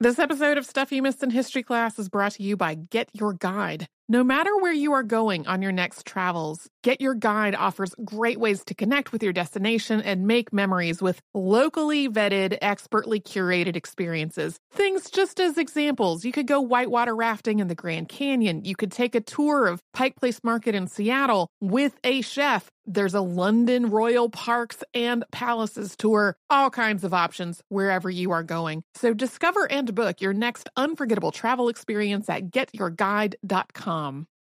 This episode of Stuff You Missed in History Class is brought to you by Get Your Guide. No matter where you are going on your next travels, Get Your Guide offers great ways to connect with your destination and make memories with locally vetted, expertly curated experiences. Things just as examples. You could go whitewater rafting in the Grand Canyon. You could take a tour of Pike Place Market in Seattle with a chef. There's a London Royal Parks and Palaces tour, all kinds of options wherever you are going. So discover and book your next unforgettable travel experience at getyourguide.com.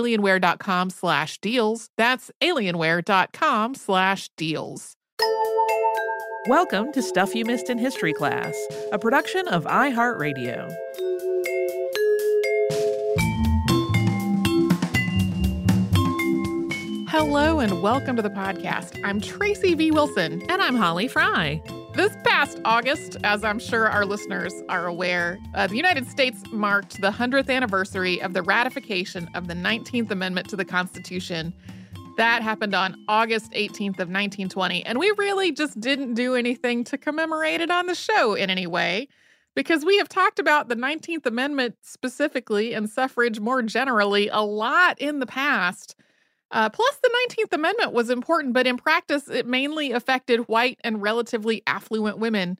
alienware.com slash deals. That's alienware.com slash deals. Welcome to Stuff You Missed in History Class, a production of iHeartRadio. Hello and welcome to the podcast. I'm Tracy V. Wilson. And I'm Holly Fry. This past August, as I'm sure our listeners are aware, uh, the United States marked the 100th anniversary of the ratification of the 19th Amendment to the Constitution. That happened on August 18th of 1920, and we really just didn't do anything to commemorate it on the show in any way because we have talked about the 19th Amendment specifically and suffrage more generally a lot in the past. Uh, plus, the 19th Amendment was important, but in practice, it mainly affected white and relatively affluent women.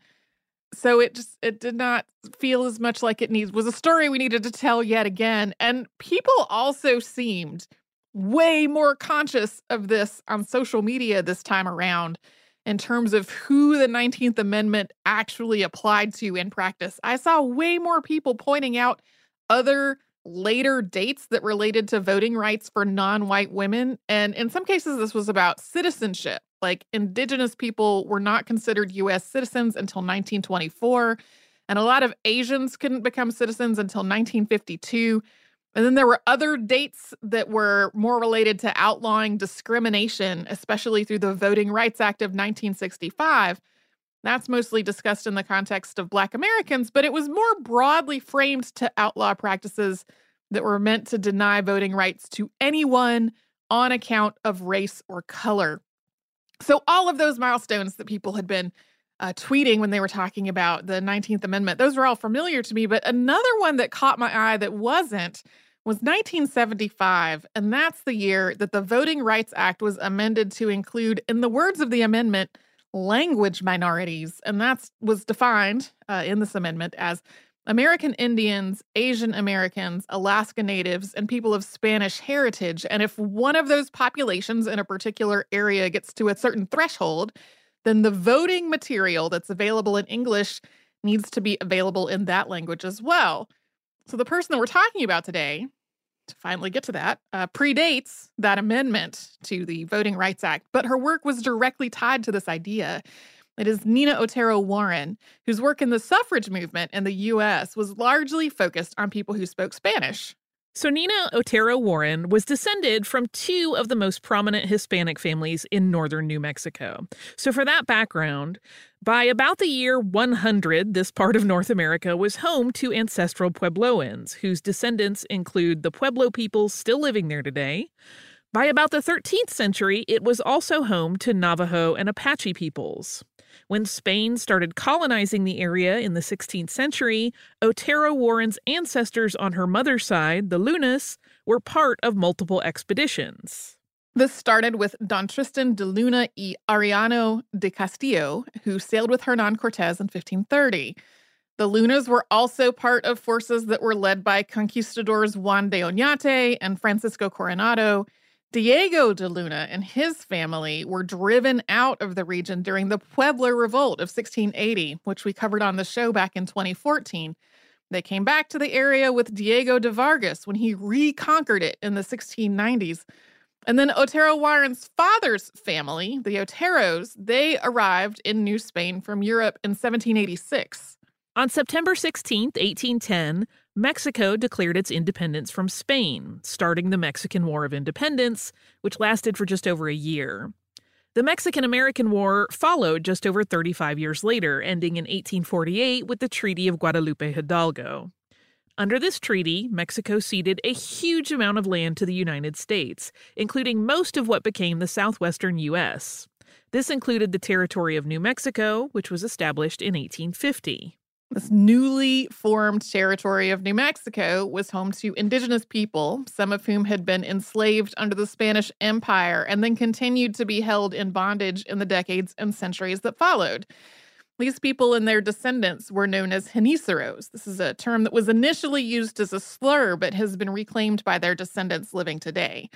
So it just it did not feel as much like it needs was a story we needed to tell yet again. And people also seemed way more conscious of this on social media this time around in terms of who the 19th Amendment actually applied to in practice. I saw way more people pointing out other later dates that related to voting rights for non white women. And in some cases, this was about citizenship. Like indigenous people were not considered US citizens until 1924. And a lot of Asians couldn't become citizens until 1952. And then there were other dates that were more related to outlawing discrimination, especially through the Voting Rights Act of 1965. That's mostly discussed in the context of Black Americans, but it was more broadly framed to outlaw practices that were meant to deny voting rights to anyone on account of race or color. So, all of those milestones that people had been uh, tweeting when they were talking about the 19th Amendment, those were all familiar to me. But another one that caught my eye that wasn't was 1975. And that's the year that the Voting Rights Act was amended to include, in the words of the amendment, language minorities. And that was defined uh, in this amendment as American Indians, Asian Americans, Alaska Natives, and people of Spanish heritage. And if one of those populations in a particular area gets to a certain threshold, then the voting material that's available in English needs to be available in that language as well. So the person that we're talking about today, to finally get to that, uh, predates that amendment to the Voting Rights Act, but her work was directly tied to this idea. It is Nina Otero Warren, whose work in the suffrage movement in the US was largely focused on people who spoke Spanish. So, Nina Otero Warren was descended from two of the most prominent Hispanic families in northern New Mexico. So, for that background, by about the year 100, this part of North America was home to ancestral Puebloans, whose descendants include the Pueblo people still living there today. By about the 13th century, it was also home to Navajo and Apache peoples. When Spain started colonizing the area in the 16th century, Otero Warren's ancestors on her mother's side, the Lunas, were part of multiple expeditions. This started with Don Tristan de Luna y Arellano de Castillo, who sailed with Hernan Cortez in 1530. The Lunas were also part of forces that were led by conquistadors Juan de Oñate and Francisco Coronado, Diego de Luna and his family were driven out of the region during the Pueblo Revolt of 1680, which we covered on the show back in 2014. They came back to the area with Diego de Vargas when he reconquered it in the 1690s. And then Otero Warren's father's family, the Oteros, they arrived in New Spain from Europe in 1786. On September 16, 1810, Mexico declared its independence from Spain, starting the Mexican War of Independence, which lasted for just over a year. The Mexican American War followed just over 35 years later, ending in 1848 with the Treaty of Guadalupe Hidalgo. Under this treaty, Mexico ceded a huge amount of land to the United States, including most of what became the southwestern U.S. This included the territory of New Mexico, which was established in 1850. This newly formed territory of New Mexico was home to indigenous people, some of whom had been enslaved under the Spanish Empire and then continued to be held in bondage in the decades and centuries that followed. These people and their descendants were known as Genízaros. This is a term that was initially used as a slur but has been reclaimed by their descendants living today.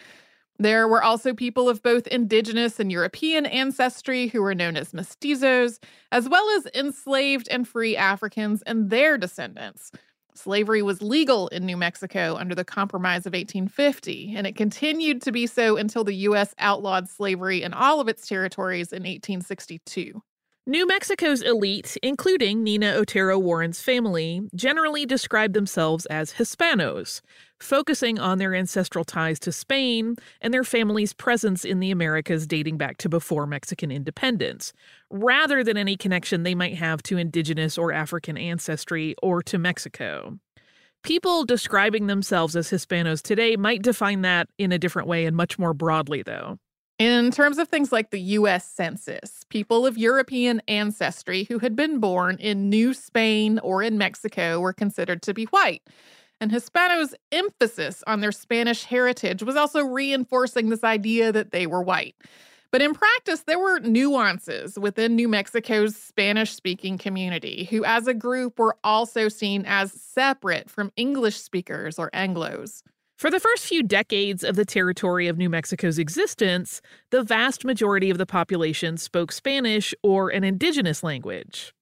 There were also people of both indigenous and European ancestry who were known as mestizos, as well as enslaved and free Africans and their descendants. Slavery was legal in New Mexico under the Compromise of 1850, and it continued to be so until the U.S. outlawed slavery in all of its territories in 1862. New Mexico's elite, including Nina Otero Warren's family, generally describe themselves as Hispanos, focusing on their ancestral ties to Spain and their family's presence in the Americas dating back to before Mexican independence, rather than any connection they might have to indigenous or African ancestry or to Mexico. People describing themselves as Hispanos today might define that in a different way and much more broadly, though. In terms of things like the US Census, people of European ancestry who had been born in New Spain or in Mexico were considered to be white. And Hispanos' emphasis on their Spanish heritage was also reinforcing this idea that they were white. But in practice, there were nuances within New Mexico's Spanish speaking community, who as a group were also seen as separate from English speakers or Anglos. For the first few decades of the territory of New Mexico's existence, the vast majority of the population spoke Spanish or an indigenous language.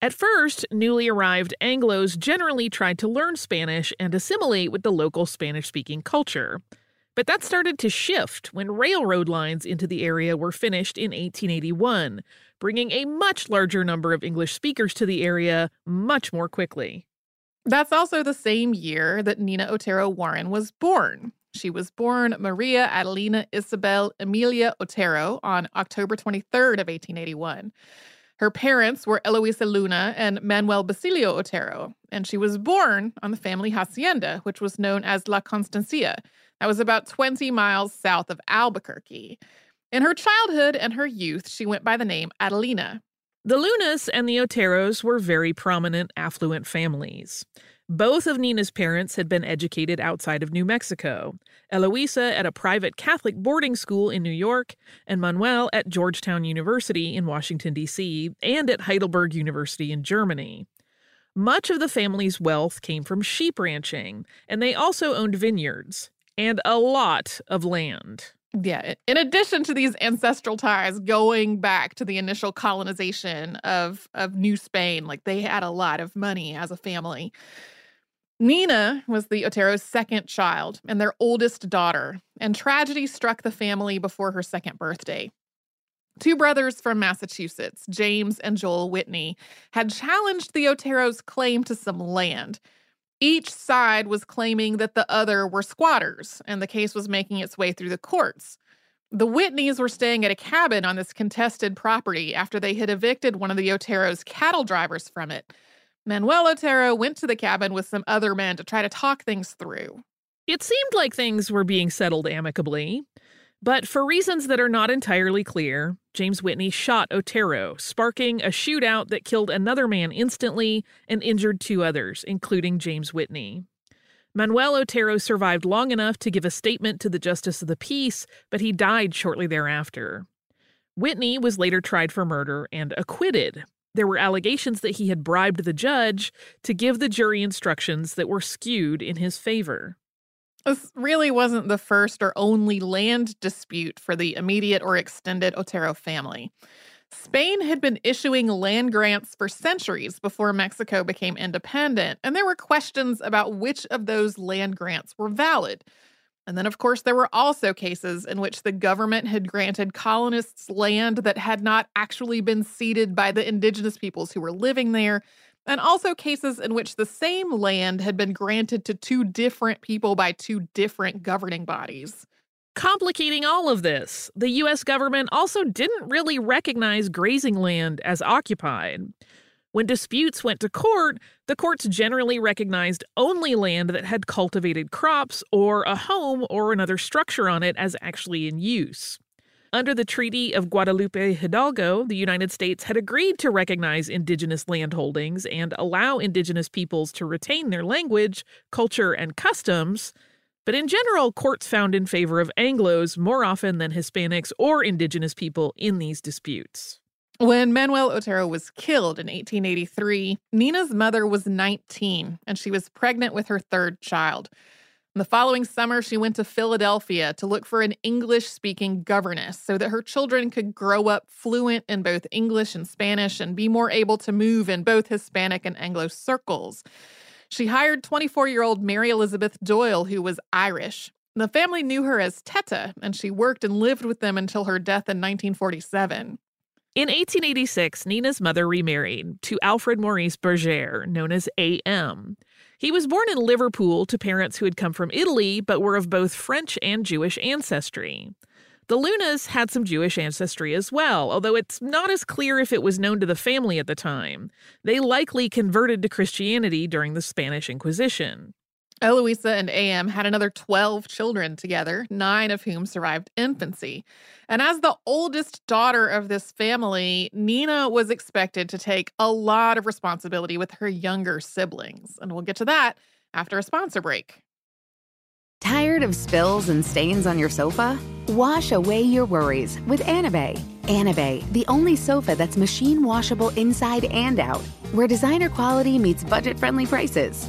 At first, newly arrived Anglos generally tried to learn Spanish and assimilate with the local Spanish speaking culture. But that started to shift when railroad lines into the area were finished in 1881, bringing a much larger number of English speakers to the area much more quickly. That's also the same year that Nina Otero Warren was born. She was born Maria Adelina Isabel Emilia Otero on October 23rd of 1881. Her parents were Eloisa Luna and Manuel Basilio Otero, and she was born on the family hacienda, which was known as La Constancia. That was about 20 miles south of Albuquerque. In her childhood and her youth, she went by the name Adelina. The Lunas and the Oteros were very prominent, affluent families. Both of Nina's parents had been educated outside of New Mexico Eloisa at a private Catholic boarding school in New York, and Manuel at Georgetown University in Washington, D.C., and at Heidelberg University in Germany. Much of the family's wealth came from sheep ranching, and they also owned vineyards and a lot of land. Yeah. In addition to these ancestral ties going back to the initial colonization of, of New Spain, like they had a lot of money as a family. Nina was the Otero's second child and their oldest daughter, and tragedy struck the family before her second birthday. Two brothers from Massachusetts, James and Joel Whitney, had challenged the Otero's claim to some land. Each side was claiming that the other were squatters, and the case was making its way through the courts. The Whitneys were staying at a cabin on this contested property after they had evicted one of the Otero's cattle drivers from it. Manuel Otero went to the cabin with some other men to try to talk things through. It seemed like things were being settled amicably, but for reasons that are not entirely clear, James Whitney shot Otero, sparking a shootout that killed another man instantly and injured two others, including James Whitney. Manuel Otero survived long enough to give a statement to the Justice of the Peace, but he died shortly thereafter. Whitney was later tried for murder and acquitted, there were allegations that he had bribed the judge to give the jury instructions that were skewed in his favor. This really wasn't the first or only land dispute for the immediate or extended Otero family. Spain had been issuing land grants for centuries before Mexico became independent, and there were questions about which of those land grants were valid. And then, of course, there were also cases in which the government had granted colonists land that had not actually been ceded by the indigenous peoples who were living there, and also cases in which the same land had been granted to two different people by two different governing bodies. Complicating all of this, the US government also didn't really recognize grazing land as occupied. When disputes went to court, the courts generally recognized only land that had cultivated crops or a home or another structure on it as actually in use. Under the Treaty of Guadalupe Hidalgo, the United States had agreed to recognize indigenous landholdings and allow indigenous peoples to retain their language, culture, and customs. But in general, courts found in favor of Anglos more often than Hispanics or indigenous people in these disputes. When Manuel Otero was killed in 1883, Nina's mother was 19 and she was pregnant with her third child. The following summer, she went to Philadelphia to look for an English speaking governess so that her children could grow up fluent in both English and Spanish and be more able to move in both Hispanic and Anglo circles. She hired 24 year old Mary Elizabeth Doyle, who was Irish. The family knew her as Teta, and she worked and lived with them until her death in 1947. In 1886, Nina's mother remarried to Alfred Maurice Berger, known as A.M. He was born in Liverpool to parents who had come from Italy but were of both French and Jewish ancestry. The Lunas had some Jewish ancestry as well, although it's not as clear if it was known to the family at the time. They likely converted to Christianity during the Spanish Inquisition. Eloisa and AM had another 12 children together, nine of whom survived infancy. And as the oldest daughter of this family, Nina was expected to take a lot of responsibility with her younger siblings. And we'll get to that after a sponsor break. Tired of spills and stains on your sofa? Wash away your worries with Anabei. Anabei, the only sofa that's machine washable inside and out, where designer quality meets budget friendly prices.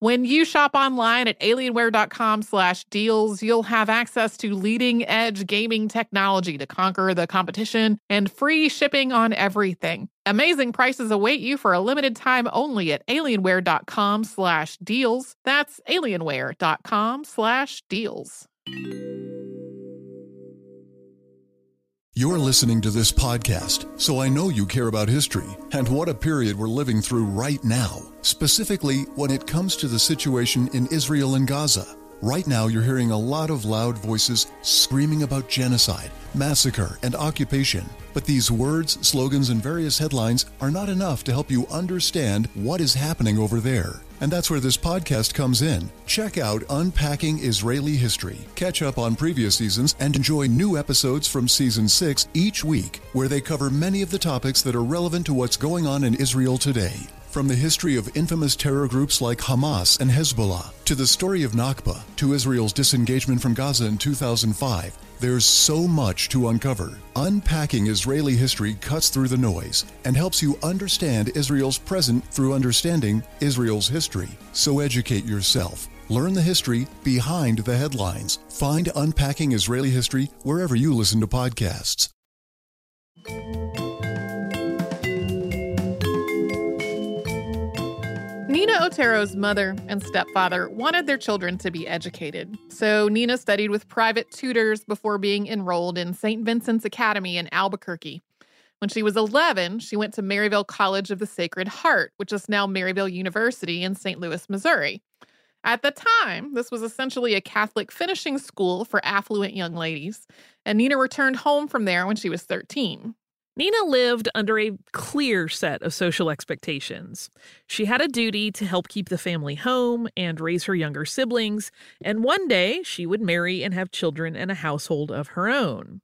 When you shop online at alienware.com slash deals, you'll have access to leading edge gaming technology to conquer the competition and free shipping on everything. Amazing prices await you for a limited time only at alienware.com slash deals. That's alienware.com slash deals. You're listening to this podcast, so I know you care about history and what a period we're living through right now, specifically when it comes to the situation in Israel and Gaza. Right now, you're hearing a lot of loud voices screaming about genocide, massacre, and occupation. But these words, slogans, and various headlines are not enough to help you understand what is happening over there. And that's where this podcast comes in. Check out Unpacking Israeli History, catch up on previous seasons, and enjoy new episodes from season 6 each week, where they cover many of the topics that are relevant to what's going on in Israel today. From the history of infamous terror groups like Hamas and Hezbollah, to the story of Nakba, to Israel's disengagement from Gaza in 2005, there's so much to uncover. Unpacking Israeli history cuts through the noise and helps you understand Israel's present through understanding Israel's history. So educate yourself. Learn the history behind the headlines. Find Unpacking Israeli History wherever you listen to podcasts. Nina Otero's mother and stepfather wanted their children to be educated. So Nina studied with private tutors before being enrolled in St. Vincent's Academy in Albuquerque. When she was 11, she went to Maryville College of the Sacred Heart, which is now Maryville University in St. Louis, Missouri. At the time, this was essentially a Catholic finishing school for affluent young ladies, and Nina returned home from there when she was 13. Nina lived under a clear set of social expectations. She had a duty to help keep the family home and raise her younger siblings, and one day she would marry and have children and a household of her own.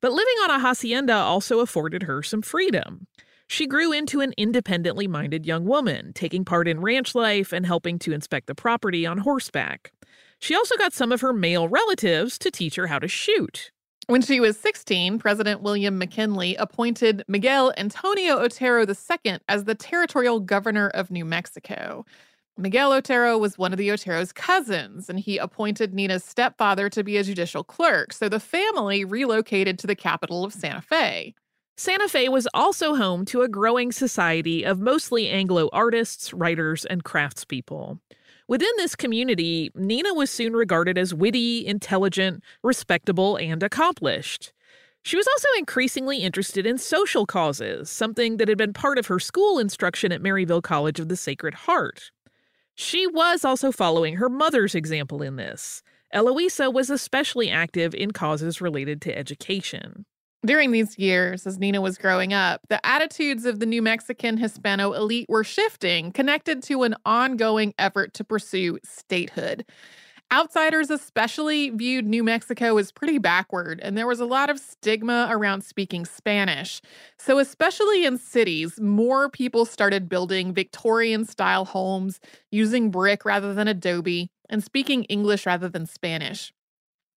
But living on a hacienda also afforded her some freedom. She grew into an independently minded young woman, taking part in ranch life and helping to inspect the property on horseback. She also got some of her male relatives to teach her how to shoot. When she was 16, President William McKinley appointed Miguel Antonio Otero II as the territorial governor of New Mexico. Miguel Otero was one of the Otero's cousins, and he appointed Nina's stepfather to be a judicial clerk, so the family relocated to the capital of Santa Fe. Santa Fe was also home to a growing society of mostly Anglo artists, writers, and craftspeople. Within this community, Nina was soon regarded as witty, intelligent, respectable, and accomplished. She was also increasingly interested in social causes, something that had been part of her school instruction at Maryville College of the Sacred Heart. She was also following her mother's example in this. Eloisa was especially active in causes related to education. During these years, as Nina was growing up, the attitudes of the New Mexican Hispano elite were shifting, connected to an ongoing effort to pursue statehood. Outsiders, especially, viewed New Mexico as pretty backward, and there was a lot of stigma around speaking Spanish. So, especially in cities, more people started building Victorian style homes using brick rather than adobe. and speaking English rather than Spanish.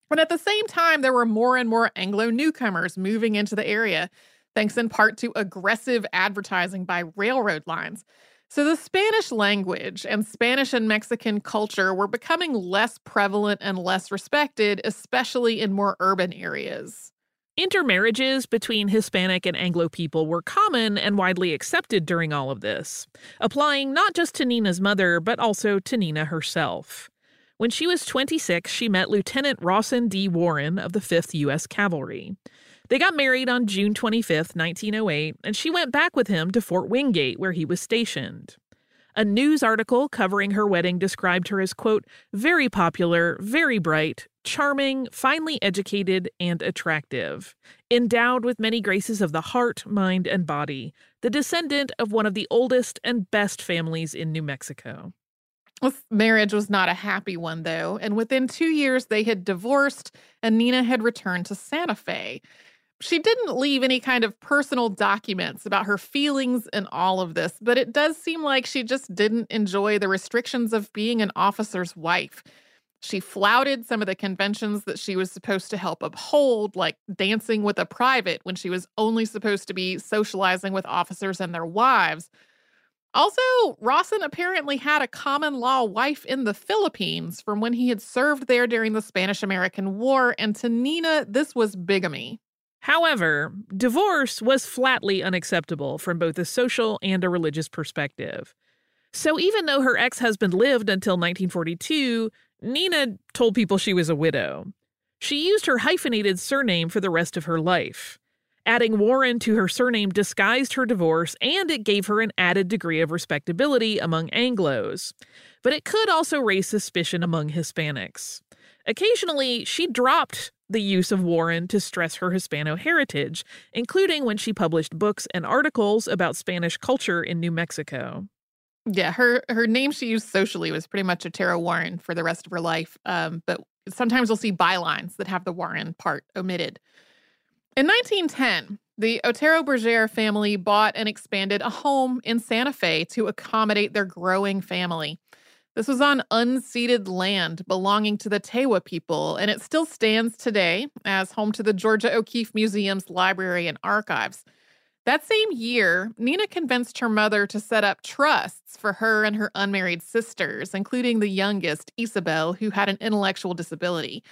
But at the same time, there were more and more Anglo newcomers moving into the area, thanks in part to aggressive advertising by railroad lines. So the Spanish language and Spanish and Mexican culture were becoming less prevalent and less respected, especially in more urban areas. Intermarriages between Hispanic and Anglo people were common and widely accepted during all of this, applying not just to Nina's mother, but also to Nina herself. When she was 26, she met Lieutenant Rawson D. Warren of the 5th U.S. Cavalry. They got married on June 25, 1908, and she went back with him to Fort Wingate, where he was stationed. A news article covering her wedding described her as, quote, very popular, very bright, charming, finely educated, and attractive, endowed with many graces of the heart, mind, and body, the descendant of one of the oldest and best families in New Mexico. Marriage was not a happy one, though, and within two years they had divorced and Nina had returned to Santa Fe. She didn't leave any kind of personal documents about her feelings in all of this, but it does seem like she just didn't enjoy the restrictions of being an officer's wife. She flouted some of the conventions that she was supposed to help uphold, like dancing with a private when she was only supposed to be socializing with officers and their wives. Also, Rawson apparently had a common law wife in the Philippines from when he had served there during the Spanish American War, and to Nina, this was bigamy. However, divorce was flatly unacceptable from both a social and a religious perspective. So even though her ex husband lived until 1942, Nina told people she was a widow. She used her hyphenated surname for the rest of her life. Adding Warren to her surname disguised her divorce and it gave her an added degree of respectability among Anglos. But it could also raise suspicion among Hispanics. Occasionally, she dropped the use of Warren to stress her Hispano heritage, including when she published books and articles about Spanish culture in New Mexico. Yeah, her her name she used socially was pretty much Otero Warren for the rest of her life. Um, but sometimes we'll see bylines that have the Warren part omitted. In 1910, the Otero Berger family bought and expanded a home in Santa Fe to accommodate their growing family. This was on unceded land belonging to the Tewa people, and it still stands today as home to the Georgia O'Keeffe Museum's library and archives. That same year, Nina convinced her mother to set up trusts for her and her unmarried sisters, including the youngest, Isabel, who had an intellectual disability.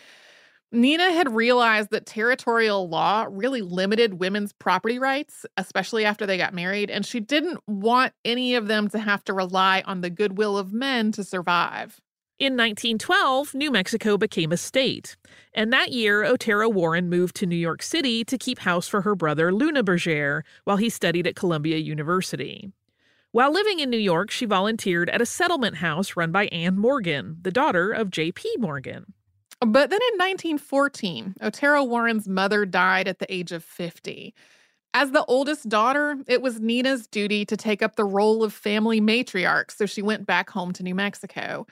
Nina had realized that territorial law really limited women's property rights, especially after they got married, and she didn't want any of them to have to rely on the goodwill of men to survive. In 1912, New Mexico became a state, and that year Otero Warren moved to New York City to keep house for her brother Luna Berger while he studied at Columbia University. While living in New York, she volunteered at a settlement house run by Anne Morgan, the daughter of J.P. Morgan. But then in 1914, Otero Warren's mother died at the age of 50. As the oldest daughter, it was Nina's duty to take up the role of family matriarch, so she went back home to New Mexico.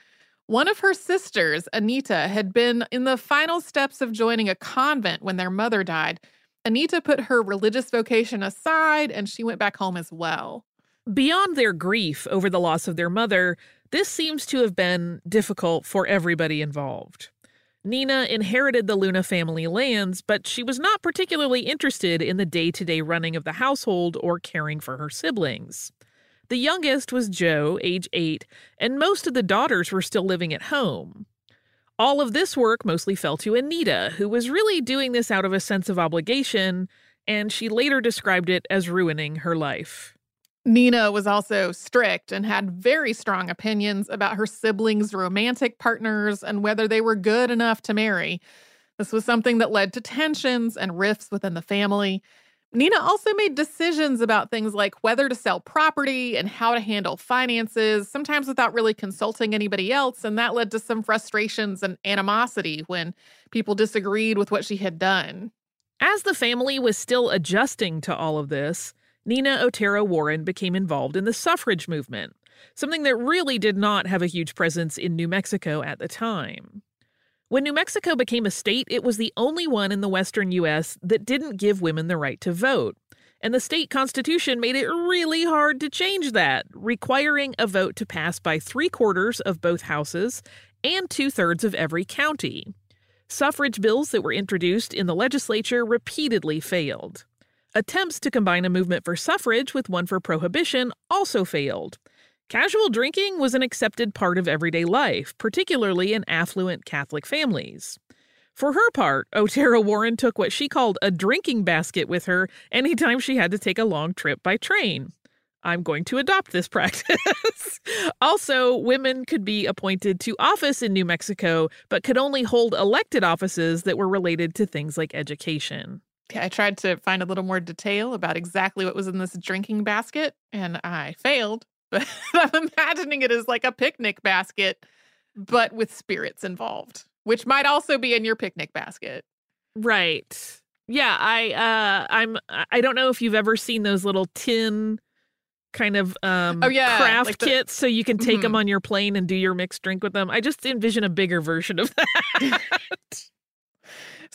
One of her sisters, Anita, had been in the final steps of joining a convent when their mother died. Anita put her religious vocation aside and she went back home as well. Beyond their grief over the loss of their mother, this seems to have been difficult for everybody involved. Nina inherited the Luna family lands, but she was not particularly interested in the day to day running of the household or caring for her siblings. The youngest was Joe, age eight, and most of the daughters were still living at home. All of this work mostly fell to Anita, who was really doing this out of a sense of obligation, and she later described it as ruining her life. Nina was also strict and had very strong opinions about her siblings' romantic partners and whether they were good enough to marry. This was something that led to tensions and rifts within the family. Nina also made decisions about things like whether to sell property and how to handle finances, sometimes without really consulting anybody else. And that led to some frustrations and animosity when people disagreed with what she had done. As the family was still adjusting to all of this, Nina Otero Warren became involved in the suffrage movement, something that really did not have a huge presence in New Mexico at the time. When New Mexico became a state, it was the only one in the western U.S. that didn't give women the right to vote. And the state constitution made it really hard to change that, requiring a vote to pass by three quarters of both houses and two thirds of every county. Suffrage bills that were introduced in the legislature repeatedly failed. Attempts to combine a movement for suffrage with one for prohibition also failed. Casual drinking was an accepted part of everyday life, particularly in affluent Catholic families. For her part, Otero Warren took what she called a drinking basket with her anytime she had to take a long trip by train. I'm going to adopt this practice. also, women could be appointed to office in New Mexico, but could only hold elected offices that were related to things like education. I tried to find a little more detail about exactly what was in this drinking basket, and I failed. But I'm imagining it as like a picnic basket, but with spirits involved, which might also be in your picnic basket. Right. Yeah, I uh I'm I don't know if you've ever seen those little tin kind of um oh, yeah, craft like the, kits so you can take mm-hmm. them on your plane and do your mixed drink with them. I just envision a bigger version of that.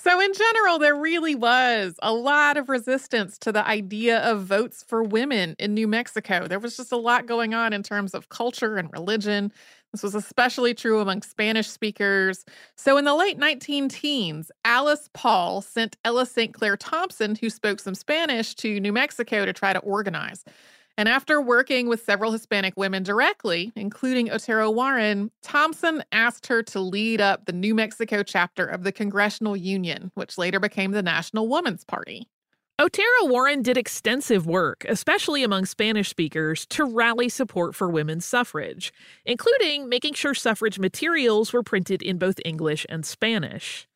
so in general there really was a lot of resistance to the idea of votes for women in New Mexico. There was just a lot going on in terms of culture and religion. This was especially true among Spanish speakers. So, in the late 19 teens, Alice Paul sent Ella St. Clair Thompson, who spoke some Spanish, to New Mexico to try to organize. And after working with several Hispanic women directly, including Otero Warren, Thompson asked her to lead up the New Mexico chapter of the Congressional Union, which later became the National Woman's Party. Otero Warren did extensive work, especially among Spanish speakers, to rally support for women's suffrage, including making sure suffrage materials were printed in both English and Spanish.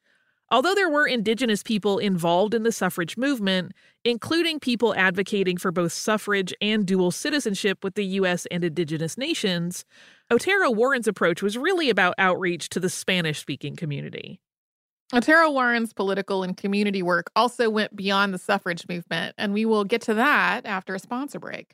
Although there were indigenous people involved in the suffrage movement, including people advocating for both suffrage and dual citizenship with the U.S. and indigenous nations, Otero Warren's approach was really about outreach to the Spanish speaking community. Otero Warren's political and community work also went beyond the suffrage movement, and we will get to that after a sponsor break.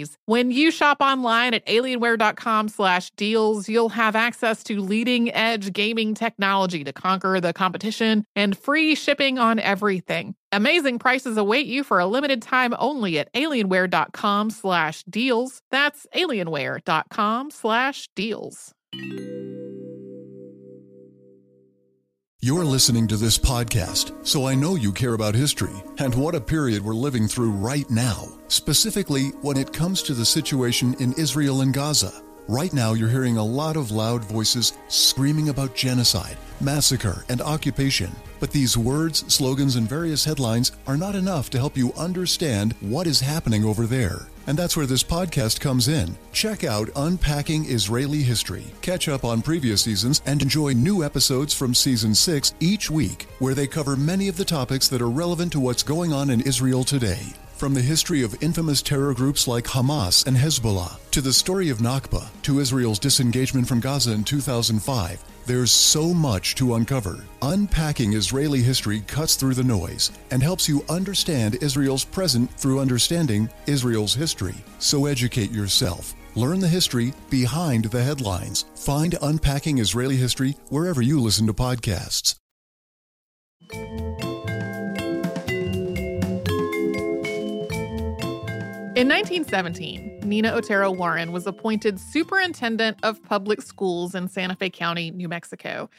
communities. When you shop online at alienware.com/deals, you'll have access to leading-edge gaming technology to conquer the competition and free shipping on everything. Amazing prices await you for a limited time only at alienware.com/deals. That's alienware.com/deals. You're listening to this podcast, so I know you care about history and what a period we're living through right now, specifically when it comes to the situation in Israel and Gaza. Right now, you're hearing a lot of loud voices screaming about genocide, massacre, and occupation. But these words, slogans, and various headlines are not enough to help you understand what is happening over there. And that's where this podcast comes in. Check out Unpacking Israeli History, catch up on previous seasons, and enjoy new episodes from season 6 each week, where they cover many of the topics that are relevant to what's going on in Israel today. From the history of infamous terror groups like Hamas and Hezbollah, to the story of Nakba, to Israel's disengagement from Gaza in 2005, there's so much to uncover. Unpacking Israeli history cuts through the noise and helps you understand Israel's present through understanding Israel's history. So educate yourself. Learn the history behind the headlines. Find Unpacking Israeli History wherever you listen to podcasts. In 1917, Nina Otero Warren was appointed superintendent of public schools in Santa Fe County, New Mexico.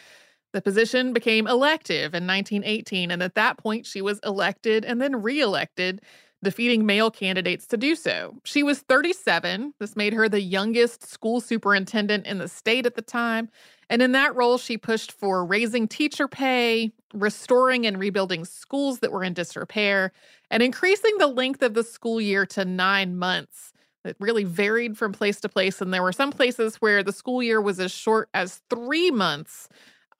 The position became elective in 1918, and at that point, she was elected and then reelected, defeating male candidates to do so. She was 37. This made her the youngest school superintendent in the state at the time. And in that role, she pushed for raising teacher pay, restoring and rebuilding schools that were in disrepair, and increasing the length of the school year to nine months. It really varied from place to place, and there were some places where the school year was as short as three months,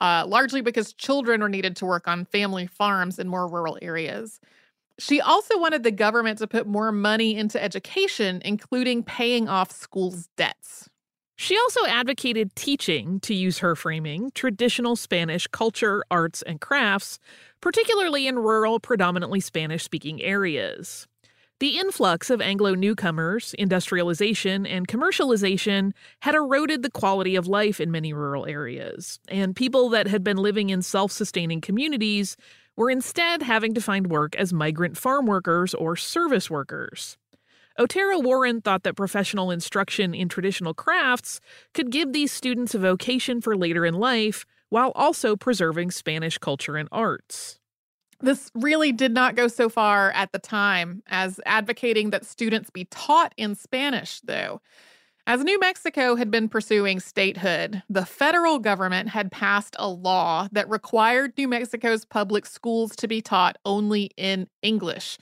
uh, largely because children were needed to work on family farms in more rural areas. She also wanted the government to put more money into education, including paying off schools' debts. She also advocated teaching, to use her framing, traditional Spanish culture, arts, and crafts, particularly in rural, predominantly Spanish speaking areas. The influx of Anglo newcomers, industrialization, and commercialization had eroded the quality of life in many rural areas, and people that had been living in self sustaining communities were instead having to find work as migrant farm workers or service workers. Otero Warren thought that professional instruction in traditional crafts could give these students a vocation for later in life while also preserving Spanish culture and arts. This really did not go so far at the time as advocating that students be taught in Spanish, though. As New Mexico had been pursuing statehood, the federal government had passed a law that required New Mexico's public schools to be taught only in English.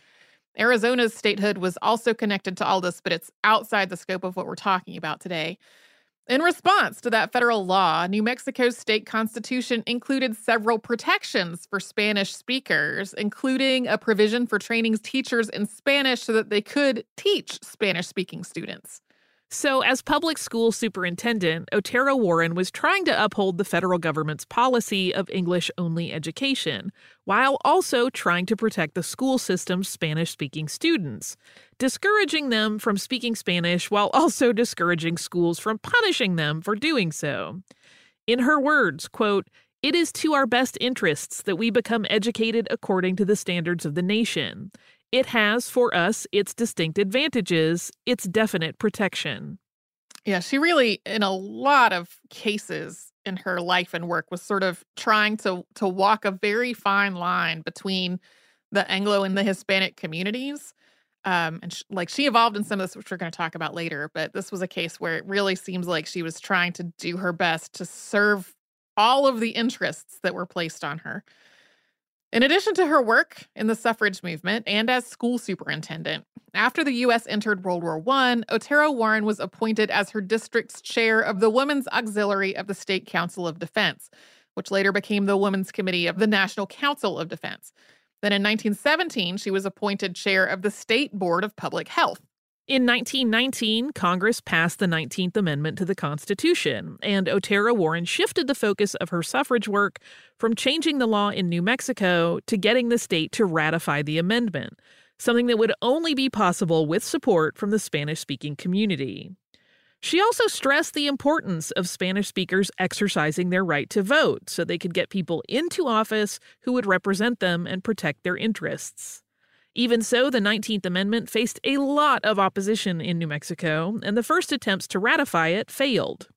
Arizona's statehood was also connected to all this, but it's outside the scope of what we're talking about today. In response to that federal law, New Mexico's state constitution included several protections for Spanish speakers, including a provision for training teachers in Spanish so that they could teach Spanish speaking students. So, as public school superintendent, Otero Warren was trying to uphold the federal government's policy of English only education, while also trying to protect the school system's Spanish speaking students, discouraging them from speaking Spanish while also discouraging schools from punishing them for doing so. In her words, quote, it is to our best interests that we become educated according to the standards of the nation. It has for us its distinct advantages, its definite protection. Yeah, she really, in a lot of cases in her life and work, was sort of trying to to walk a very fine line between the Anglo and the Hispanic communities. Um, and sh- like she evolved in some of this, which we're going to talk about later. But this was a case where it really seems like she was trying to do her best to serve all of the interests that were placed on her. In addition to her work in the suffrage movement and as school superintendent, after the U.S. entered World War I, Otero Warren was appointed as her district's chair of the Women's Auxiliary of the State Council of Defense, which later became the Women's Committee of the National Council of Defense. Then in 1917, she was appointed chair of the State Board of Public Health. In 1919, Congress passed the 19th Amendment to the Constitution, and Otero Warren shifted the focus of her suffrage work from changing the law in New Mexico to getting the state to ratify the amendment. something that would only be possible with support from the Spanish speaking community. She also stressed the importance of Spanish speakers exercising their right to vote so they could get people into office who would represent them and protect their interests. Even so, the 19th Amendment faced a lot of opposition in New Mexico, and the first attempts to ratify it failed.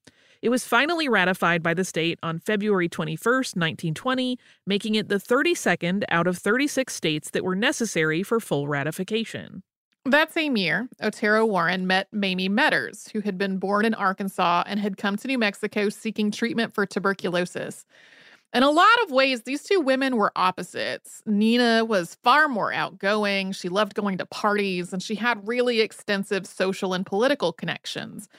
It was finally ratified by the state on February 21, 1920, making it the 32nd out of 36 states that were necessary for full ratification. That same year, Otero Warren met Mamie Meadors, who had been born in Arkansas and had come to New Mexico seeking treatment for tuberculosis. In a lot of ways, these two women were opposites. Nina was far more outgoing, she loved going to parties, and she had really extensive social and political connections.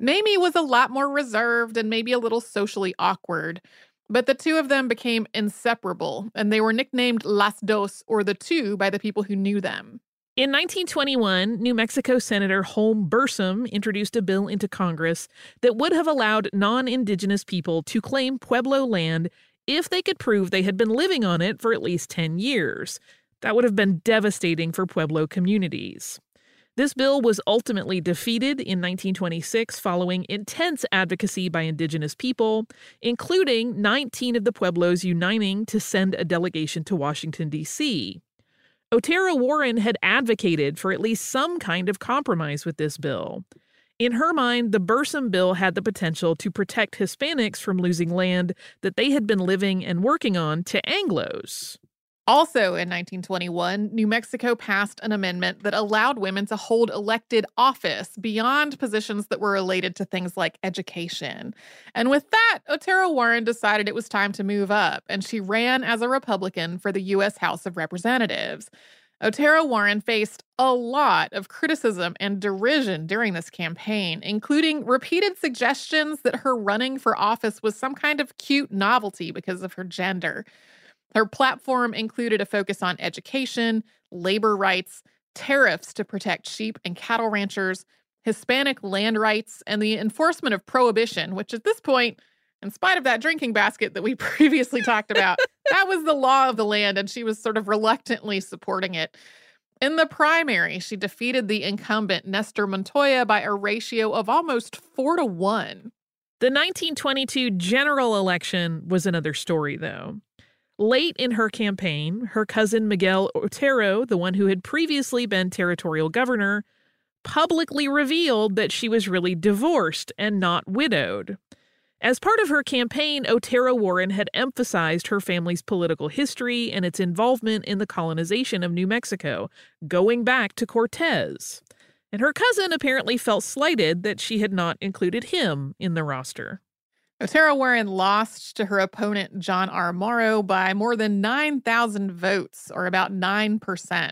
Mamie was a lot more reserved and maybe a little socially awkward. But the two of them became inseparable, and they were nicknamed Las Dos, or the two, by the people who knew them. In 1921, New Mexico Senator Holm Bursum introduced a bill into Congress that would have allowed non indigenous people to claim Pueblo land if they could prove they had been living on it for at least 10 years. That would have been devastating for Pueblo communities. This bill was ultimately defeated in 1926 following intense advocacy by indigenous people, including 19 of the Pueblos uniting to send a delegation to Washington, D.C. Otero Warren had advocated for at least some kind of compromise with this bill. In her mind, the Bursum bill had the potential to protect Hispanics from losing land that they had been living and working on to Anglos. Also in 1921, New Mexico passed an amendment that allowed women to hold elected office beyond positions that were related to things like education. And with that, Otero Warren decided it was time to move up, and she ran as a Republican for the U.S. House of Representatives. Otero Warren faced a lot of criticism and derision during this campaign, including repeated suggestions that her running for office was some kind of cute novelty because of her gender. Her platform included a focus on education, labor rights, tariffs to protect sheep and cattle ranchers, Hispanic land rights, and the enforcement of prohibition, which at this point, in spite of that drinking basket that we previously talked about, that was the law of the land, and she was sort of reluctantly supporting it. In the primary, she defeated the incumbent Nestor Montoya by a ratio of almost four to one. The 1922 general election was another story, though. Late in her campaign, her cousin Miguel Otero, the one who had previously been territorial governor, publicly revealed that she was really divorced and not widowed. As part of her campaign, Otero Warren had emphasized her family's political history and its involvement in the colonization of New Mexico, going back to Cortez. And her cousin apparently felt slighted that she had not included him in the roster. Otero Warren lost to her opponent, John R. Morrow, by more than 9,000 votes, or about 9%.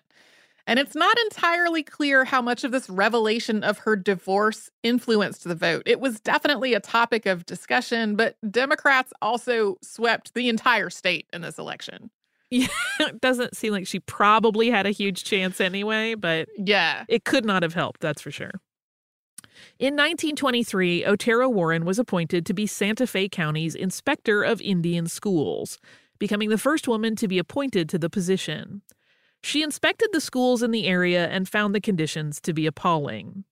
And it's not entirely clear how much of this revelation of her divorce influenced the vote. It was definitely a topic of discussion, but Democrats also swept the entire state in this election. Yeah, it doesn't seem like she probably had a huge chance anyway, but yeah, it could not have helped, that's for sure. In 1923, Otero Warren was appointed to be Santa Fe County's Inspector of Indian Schools, becoming the first woman to be appointed to the position. She inspected the schools in the area and found the conditions to be appalling.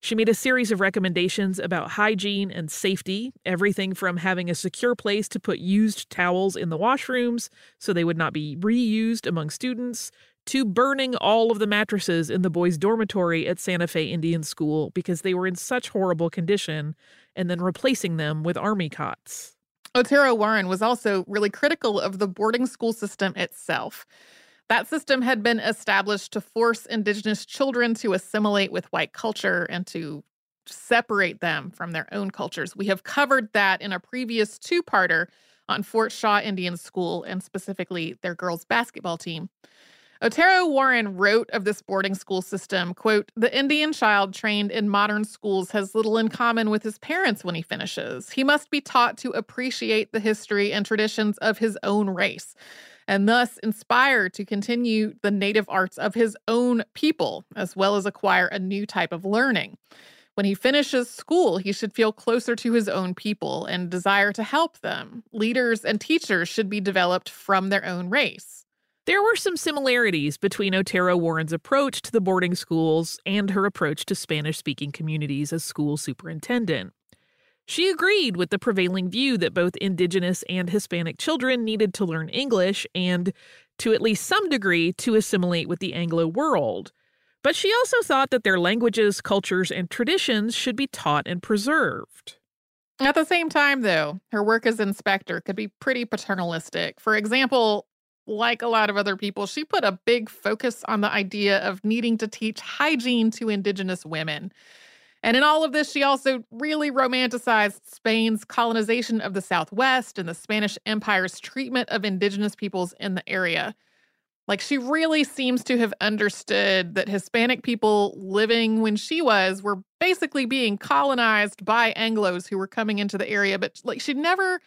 She made a series of recommendations about hygiene and safety, everything from having a secure place to put used towels in the washrooms so they would not be reused among students, to burning all of the mattresses in the boys' dormitory at Santa Fe Indian School because they were in such horrible condition, and then replacing them with army cots. Otero Warren was also really critical of the boarding school system itself. That system had been established to force Indigenous children to assimilate with white culture and to separate them from their own cultures. We have covered that in a previous two parter on Fort Shaw Indian School and specifically their girls' basketball team. Otero Warren wrote of this boarding school system, quote, "The Indian child trained in modern schools has little in common with his parents when he finishes. He must be taught to appreciate the history and traditions of his own race and thus inspired to continue the native arts of his own people, as well as acquire a new type of learning. When he finishes school, he should feel closer to his own people and desire to help them. Leaders and teachers should be developed from their own race. There were some similarities between Otero Warren's approach to the boarding schools and her approach to Spanish speaking communities as school superintendent. She agreed with the prevailing view that both Indigenous and Hispanic children needed to learn English and, to at least some degree, to assimilate with the Anglo world. But she also thought that their languages, cultures, and traditions should be taught and preserved. At the same time, though, her work as inspector could be pretty paternalistic. For example, like a lot of other people, she put a big focus on the idea of needing to teach hygiene to Indigenous women. And in all of this, she also really romanticized Spain's colonization of the Southwest and the Spanish Empire's treatment of Indigenous peoples in the area. Like, she really seems to have understood that Hispanic people living when she was were basically being colonized by Anglos who were coming into the area. But, like, she never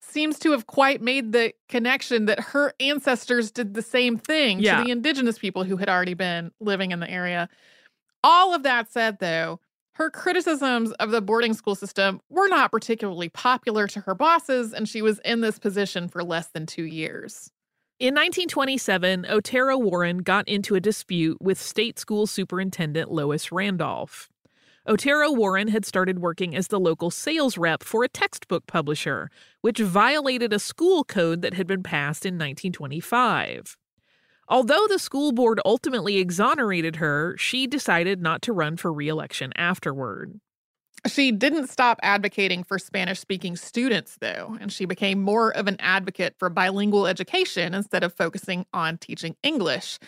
seems to have quite made the connection that her ancestors did the same thing yeah. to the indigenous people who had already been living in the area. All of that said, though, her criticisms of the boarding school system were not particularly popular to her bosses, and she was in this position for less than two years. In 1927, Otero Warren got into a dispute with state school superintendent Lois Randolph. Otero Warren had started working as the local sales rep for a textbook publisher, which violated a school code that had been passed in 1925. Although the school board ultimately exonerated her, she decided not to run for reelection afterward. She didn't stop advocating for Spanish speaking students, though, and she became more of an advocate for bilingual education instead of focusing on teaching English.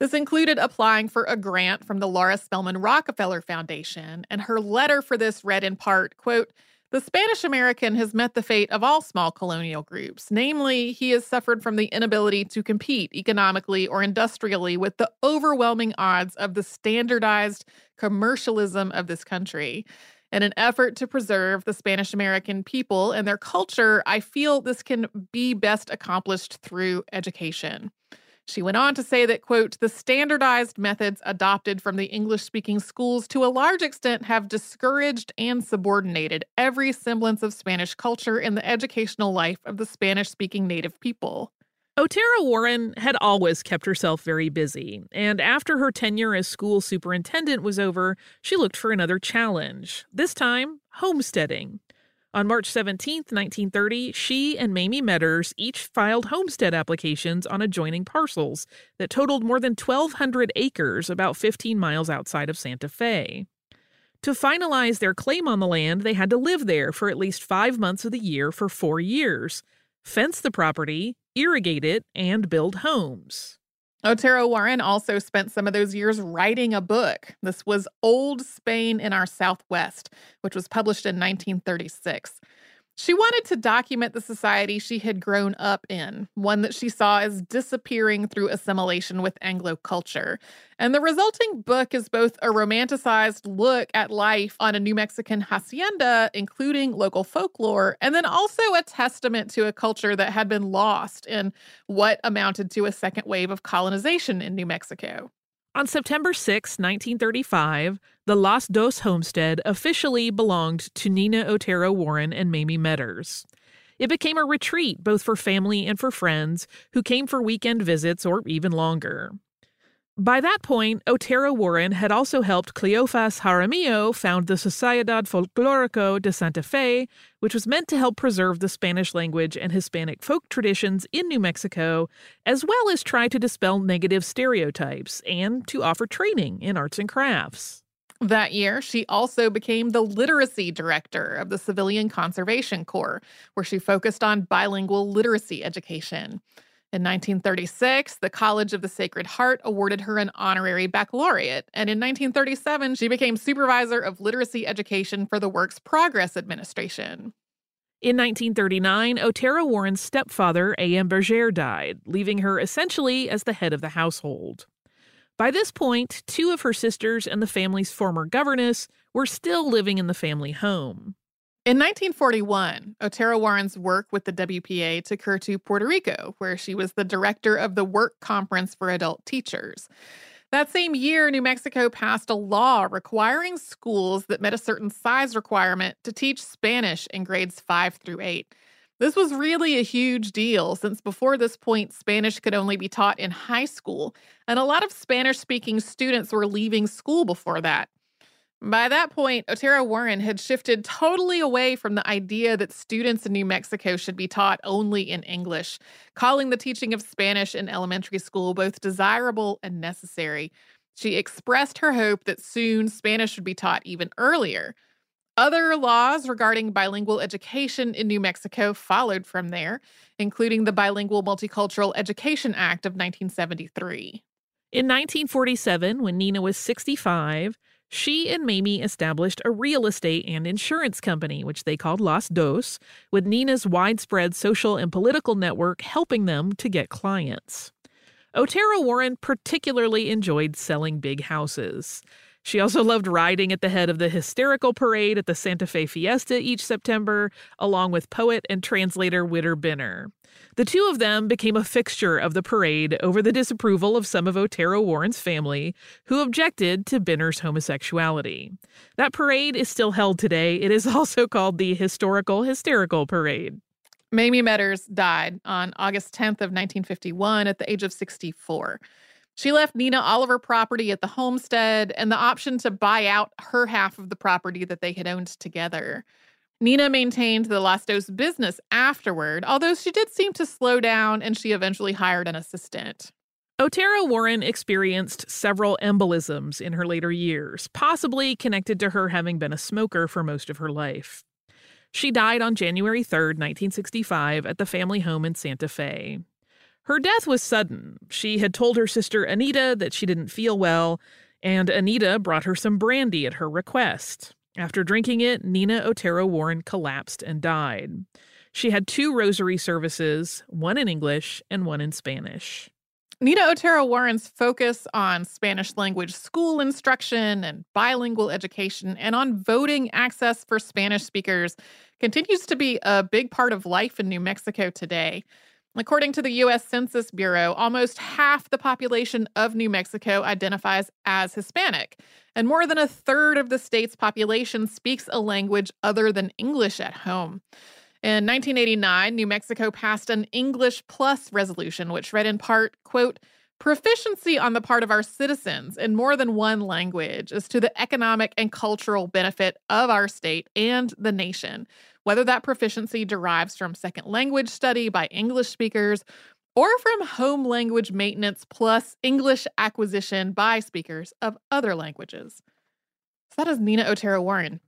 This included applying for a grant from the Laura Spelman Rockefeller Foundation, and her letter for this read in part, quote, the Spanish American has met the fate of all small colonial groups. Namely, he has suffered from the inability to compete economically or industrially with the overwhelming odds of the standardized commercialism of this country. In an effort to preserve the Spanish American people and their culture, I feel this can be best accomplished through education. She went on to say that, quote, the standardized methods adopted from the English speaking schools to a large extent have discouraged and subordinated every semblance of Spanish culture in the educational life of the Spanish speaking native people. Otero Warren had always kept herself very busy, and after her tenure as school superintendent was over, she looked for another challenge, this time homesteading. On March 17, 1930, she and Mamie Meadors each filed homestead applications on adjoining parcels that totaled more than 1,200 acres about 15 miles outside of Santa Fe. To finalize their claim on the land, they had to live there for at least five months of the year for four years, fence the property, irrigate it, and build homes. Otero Warren also spent some of those years writing a book. This was Old Spain in Our Southwest, which was published in 1936. She wanted to document the society she had grown up in, one that she saw as disappearing through assimilation with Anglo culture. And the resulting book is both a romanticized look at life on a New Mexican hacienda, including local folklore, and then also a testament to a culture that had been lost in what amounted to a second wave of colonization in New Mexico. On September 6, 1935, the Las Dos homestead officially belonged to Nina Otero Warren and Mamie Meadors. It became a retreat both for family and for friends who came for weekend visits or even longer. By that point, Otero Warren had also helped Cleofas Jaramillo found the Sociedad Folclórico de Santa Fe, which was meant to help preserve the Spanish language and Hispanic folk traditions in New Mexico, as well as try to dispel negative stereotypes and to offer training in arts and crafts. That year, she also became the literacy director of the Civilian Conservation Corps, where she focused on bilingual literacy education. In 1936, the College of the Sacred Heart awarded her an honorary baccalaureate, and in 1937, she became supervisor of literacy education for the Works Progress Administration. In 1939, Otero Warren's stepfather, A.M. Bergere, died, leaving her essentially as the head of the household. By this point, two of her sisters and the family's former governess were still living in the family home. In 1941, Otero Warren's work with the WPA took her to Puerto Rico, where she was the director of the Work Conference for Adult Teachers. That same year, New Mexico passed a law requiring schools that met a certain size requirement to teach Spanish in grades 5 through 8. This was really a huge deal since before this point, Spanish could only be taught in high school, and a lot of Spanish speaking students were leaving school before that. By that point, Otero Warren had shifted totally away from the idea that students in New Mexico should be taught only in English, calling the teaching of Spanish in elementary school both desirable and necessary. She expressed her hope that soon Spanish would be taught even earlier. Other laws regarding bilingual education in New Mexico followed from there, including the Bilingual Multicultural Education Act of 1973. In 1947, when Nina was 65, she and Mamie established a real estate and insurance company, which they called Las Dos, with Nina's widespread social and political network helping them to get clients. Otero Warren particularly enjoyed selling big houses. She also loved riding at the head of the hysterical parade at the Santa Fe Fiesta each September, along with poet and translator Witter Bynner. The two of them became a fixture of the parade over the disapproval of some of Otero Warren's family, who objected to Bynner's homosexuality. That parade is still held today. It is also called the Historical Hysterical Parade. Mamie Meadors died on August 10th of 1951 at the age of 64. She left Nina all of her property at the homestead and the option to buy out her half of the property that they had owned together. Nina maintained the Las Dos business afterward, although she did seem to slow down and she eventually hired an assistant. Otero Warren experienced several embolisms in her later years, possibly connected to her having been a smoker for most of her life. She died on January 3, 1965, at the family home in Santa Fe. Her death was sudden. She had told her sister Anita that she didn't feel well, and Anita brought her some brandy at her request. After drinking it, Nina Otero Warren collapsed and died. She had two rosary services, one in English and one in Spanish. Nina Otero Warren's focus on Spanish language school instruction and bilingual education and on voting access for Spanish speakers continues to be a big part of life in New Mexico today. According to the U.S. Census Bureau, almost half the population of New Mexico identifies as Hispanic, and more than a third of the state's population speaks a language other than English at home. In 1989, New Mexico passed an English Plus resolution, which read in part, quote, proficiency on the part of our citizens in more than one language is to the economic and cultural benefit of our state and the nation whether that proficiency derives from second language study by English speakers or from home language maintenance plus English acquisition by speakers of other languages. So that is Nina Otero Warren.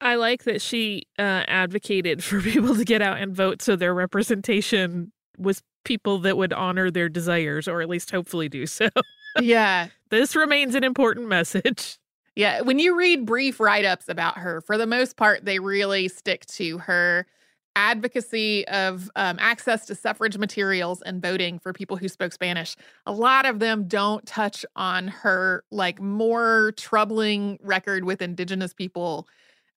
I like that she uh, advocated for people to get out and vote so their representation was people that would honor their desires, or at least hopefully do so. yeah. This remains an important message. Yeah, when you read brief write ups about her, for the most part, they really stick to her advocacy of um, access to suffrage materials and voting for people who spoke Spanish. A lot of them don't touch on her like more troubling record with Indigenous people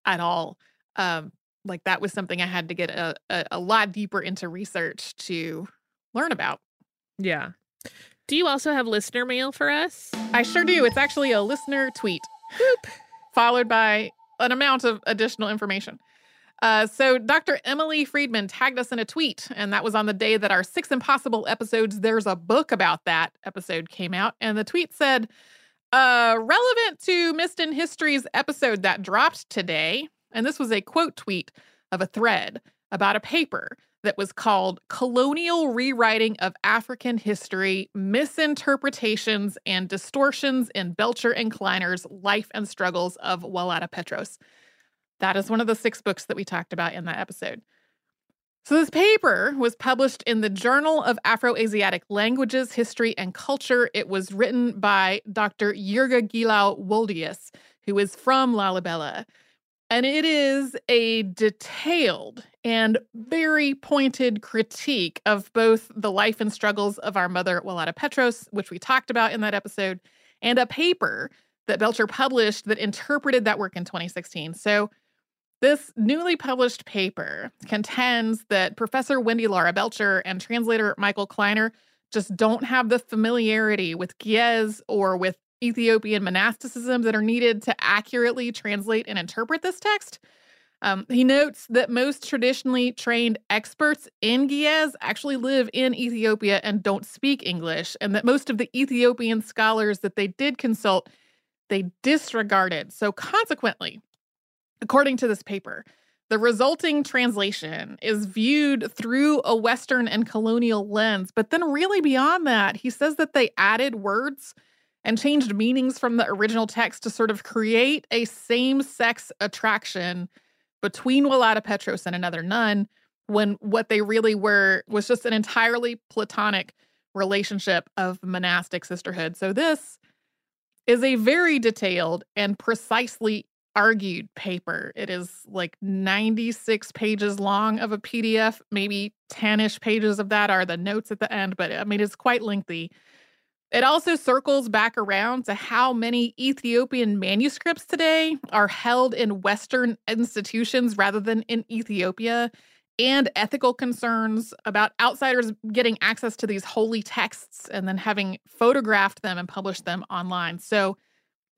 at all. Um, like that was something I had to get a, a, a lot deeper into research to learn about. Yeah. Do you also have listener mail for us? I sure do. It's actually a listener tweet. Boop. Followed by an amount of additional information. Uh, so, Dr. Emily Friedman tagged us in a tweet, and that was on the day that our Six Impossible episodes, There's a Book About That episode came out. And the tweet said, uh, relevant to Missed in History's episode that dropped today. And this was a quote tweet of a thread about a paper that was called Colonial Rewriting of African History Misinterpretations and Distortions in Belcher and Kleiner's Life and Struggles of Walatta Petros. That is one of the six books that we talked about in that episode. So, this paper was published in the Journal of Afroasiatic Languages, History, and Culture. It was written by Dr. Yirga Gelaw Woldeyes, who is from Lalibela. And it is a detailed and very pointed critique of both the life and struggles of our mother, Walatta Petros, which we talked about in that episode, and a paper that Belcher published that interpreted that work in 2016. So, this newly published paper contends that Professor Wendy Laura Belcher and translator Michael Kleiner just don't have the familiarity with Ge'ez or with Ethiopian monasticism that are needed to accurately translate and interpret this text. Um, he notes that most traditionally trained experts in Ge'ez actually live in Ethiopia and don't speak English, and that most of the Ethiopian scholars that they did consult, they disregarded. So, consequently, according to this paper, the resulting translation is viewed through a Western and colonial lens. But then, really, beyond that, he says that they added words and changed meanings from the original text to sort of create a same sex attraction between Walatta Petros and another nun when what they really were was just an entirely platonic relationship of monastic sisterhood. So this is a very detailed and precisely argued paper. It is like 96 pages long of a PDF, maybe 10 ish pages of that are the notes at the end, but I mean, it's quite lengthy. It also circles back around to how many Ethiopian manuscripts today are held in Western institutions rather than in Ethiopia, and ethical concerns about outsiders getting access to these holy texts and then having photographed them and published them online. So,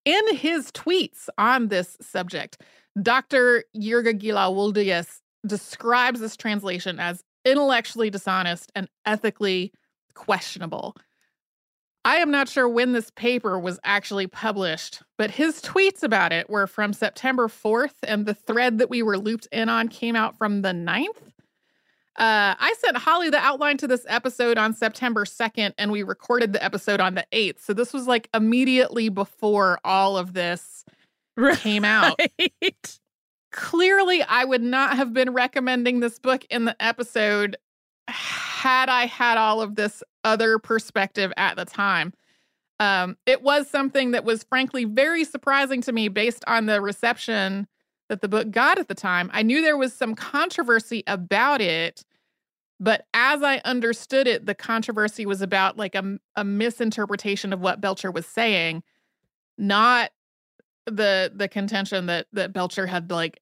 in his tweets on this subject, Dr. Yirga Gelaw describes this translation as intellectually dishonest and ethically questionable. I am not sure when this paper was actually published, but his tweets about it were from September 4th, and the thread that we were looped in on came out from the 9th. Uh, I sent Holly the outline to this episode on September 2nd, and we recorded the episode on the 8th. So this was like immediately before all of this right. came out. Clearly, I would not have been recommending this book in the episode had I had all of this other perspective at the time. Um, it was something that was frankly very surprising to me based on the reception that the book got at the time. I knew there was some controversy about it, but as I understood it, the controversy was about like a, a misinterpretation of what Belcher was saying, not the the contention that that Belcher had like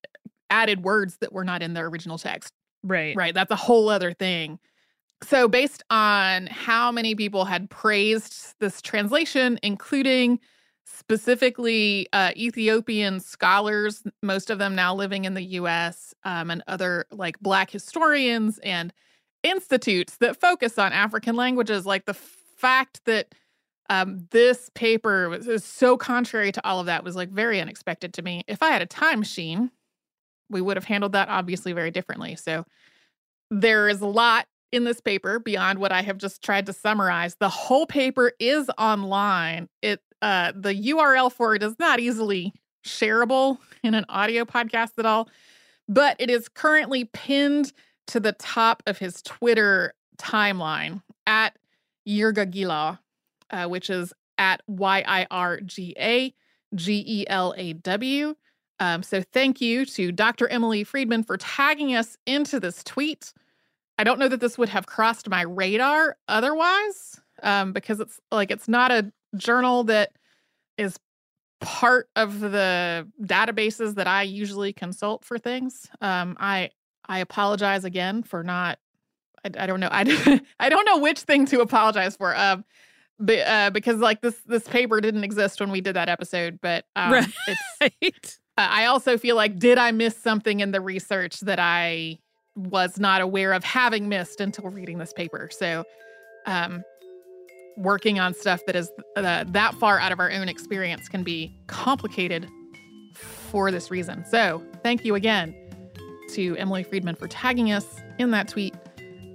added words that were not in the original text. Right. Right. That's a whole other thing. So, based on how many people had praised this translation, including specifically uh, Ethiopian scholars, most of them now living in the US, um, and other like Black historians and institutes that focus on African languages, like the fact that um, this paper was, was so contrary to all of that was like very unexpected to me. If I had a time machine, we would have handled that obviously very differently. So, there is a lot in this paper beyond what I have just tried to summarize. The whole paper is online. It uh the URL for it is not easily shareable in an audio podcast at all, but it is currently pinned to the top of his Twitter timeline at Yirga Gelaw, uh, which is at Y I R G A G E L A W. Um, so thank you to Dr. Emily Friedman for tagging us into this tweet. I don't know that this would have crossed my radar otherwise, um, because it's like it's not a journal that is part of the databases that I usually consult for things. Um, I I apologize again for not. I, I don't know. I I don't know which thing to apologize for. Um, but, uh, because like this this paper didn't exist when we did that episode, but um, right. it's. Uh, I also feel like did I miss something in the research that I was not aware of having missed until reading this paper. So, um, working on stuff that is uh, that far out of our own experience can be complicated for this reason. So, thank you again to Emily Friedman for tagging us in that tweet.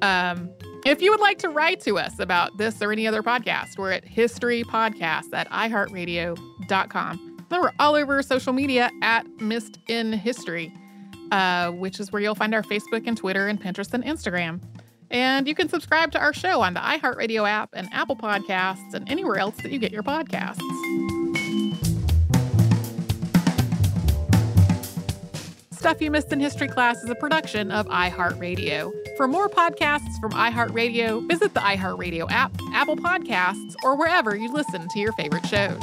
Um, if you would like to write to us about this or any other podcast, we're at historypodcast at iheartradio.com. Then we're all over social media at Missed in History uh, which is where you'll find our Facebook and Twitter and Pinterest and Instagram. And you can subscribe to our show on the iHeartRadio app and Apple Podcasts and anywhere else that you get your podcasts. Stuff You Missed in History Class is a production of iHeartRadio. For more podcasts from iHeartRadio, visit the iHeartRadio app, Apple Podcasts, or wherever you listen to your favorite shows.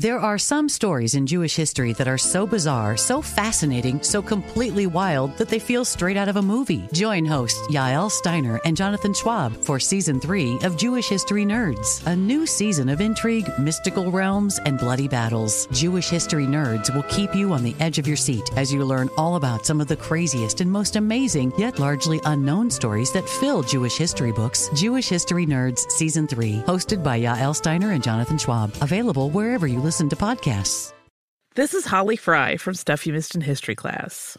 There are some stories in Jewish history that are so bizarre, so fascinating, so completely wild that they feel straight out of a movie. Join hosts Yael Steiner and Jonathan Schwab for season three of Jewish History Nerds, a new season of intrigue, mystical realms, and bloody battles. Jewish History Nerds will keep you on the edge of your seat as you learn all about some of the craziest and most amazing, yet largely unknown stories that fill Jewish history books. Jewish History Nerds Season 3, hosted by Yael Steiner and Jonathan Schwab. Available wherever you listen to podcasts. This is Holly Fry from Stuff You Missed in History class.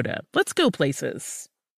let's go places.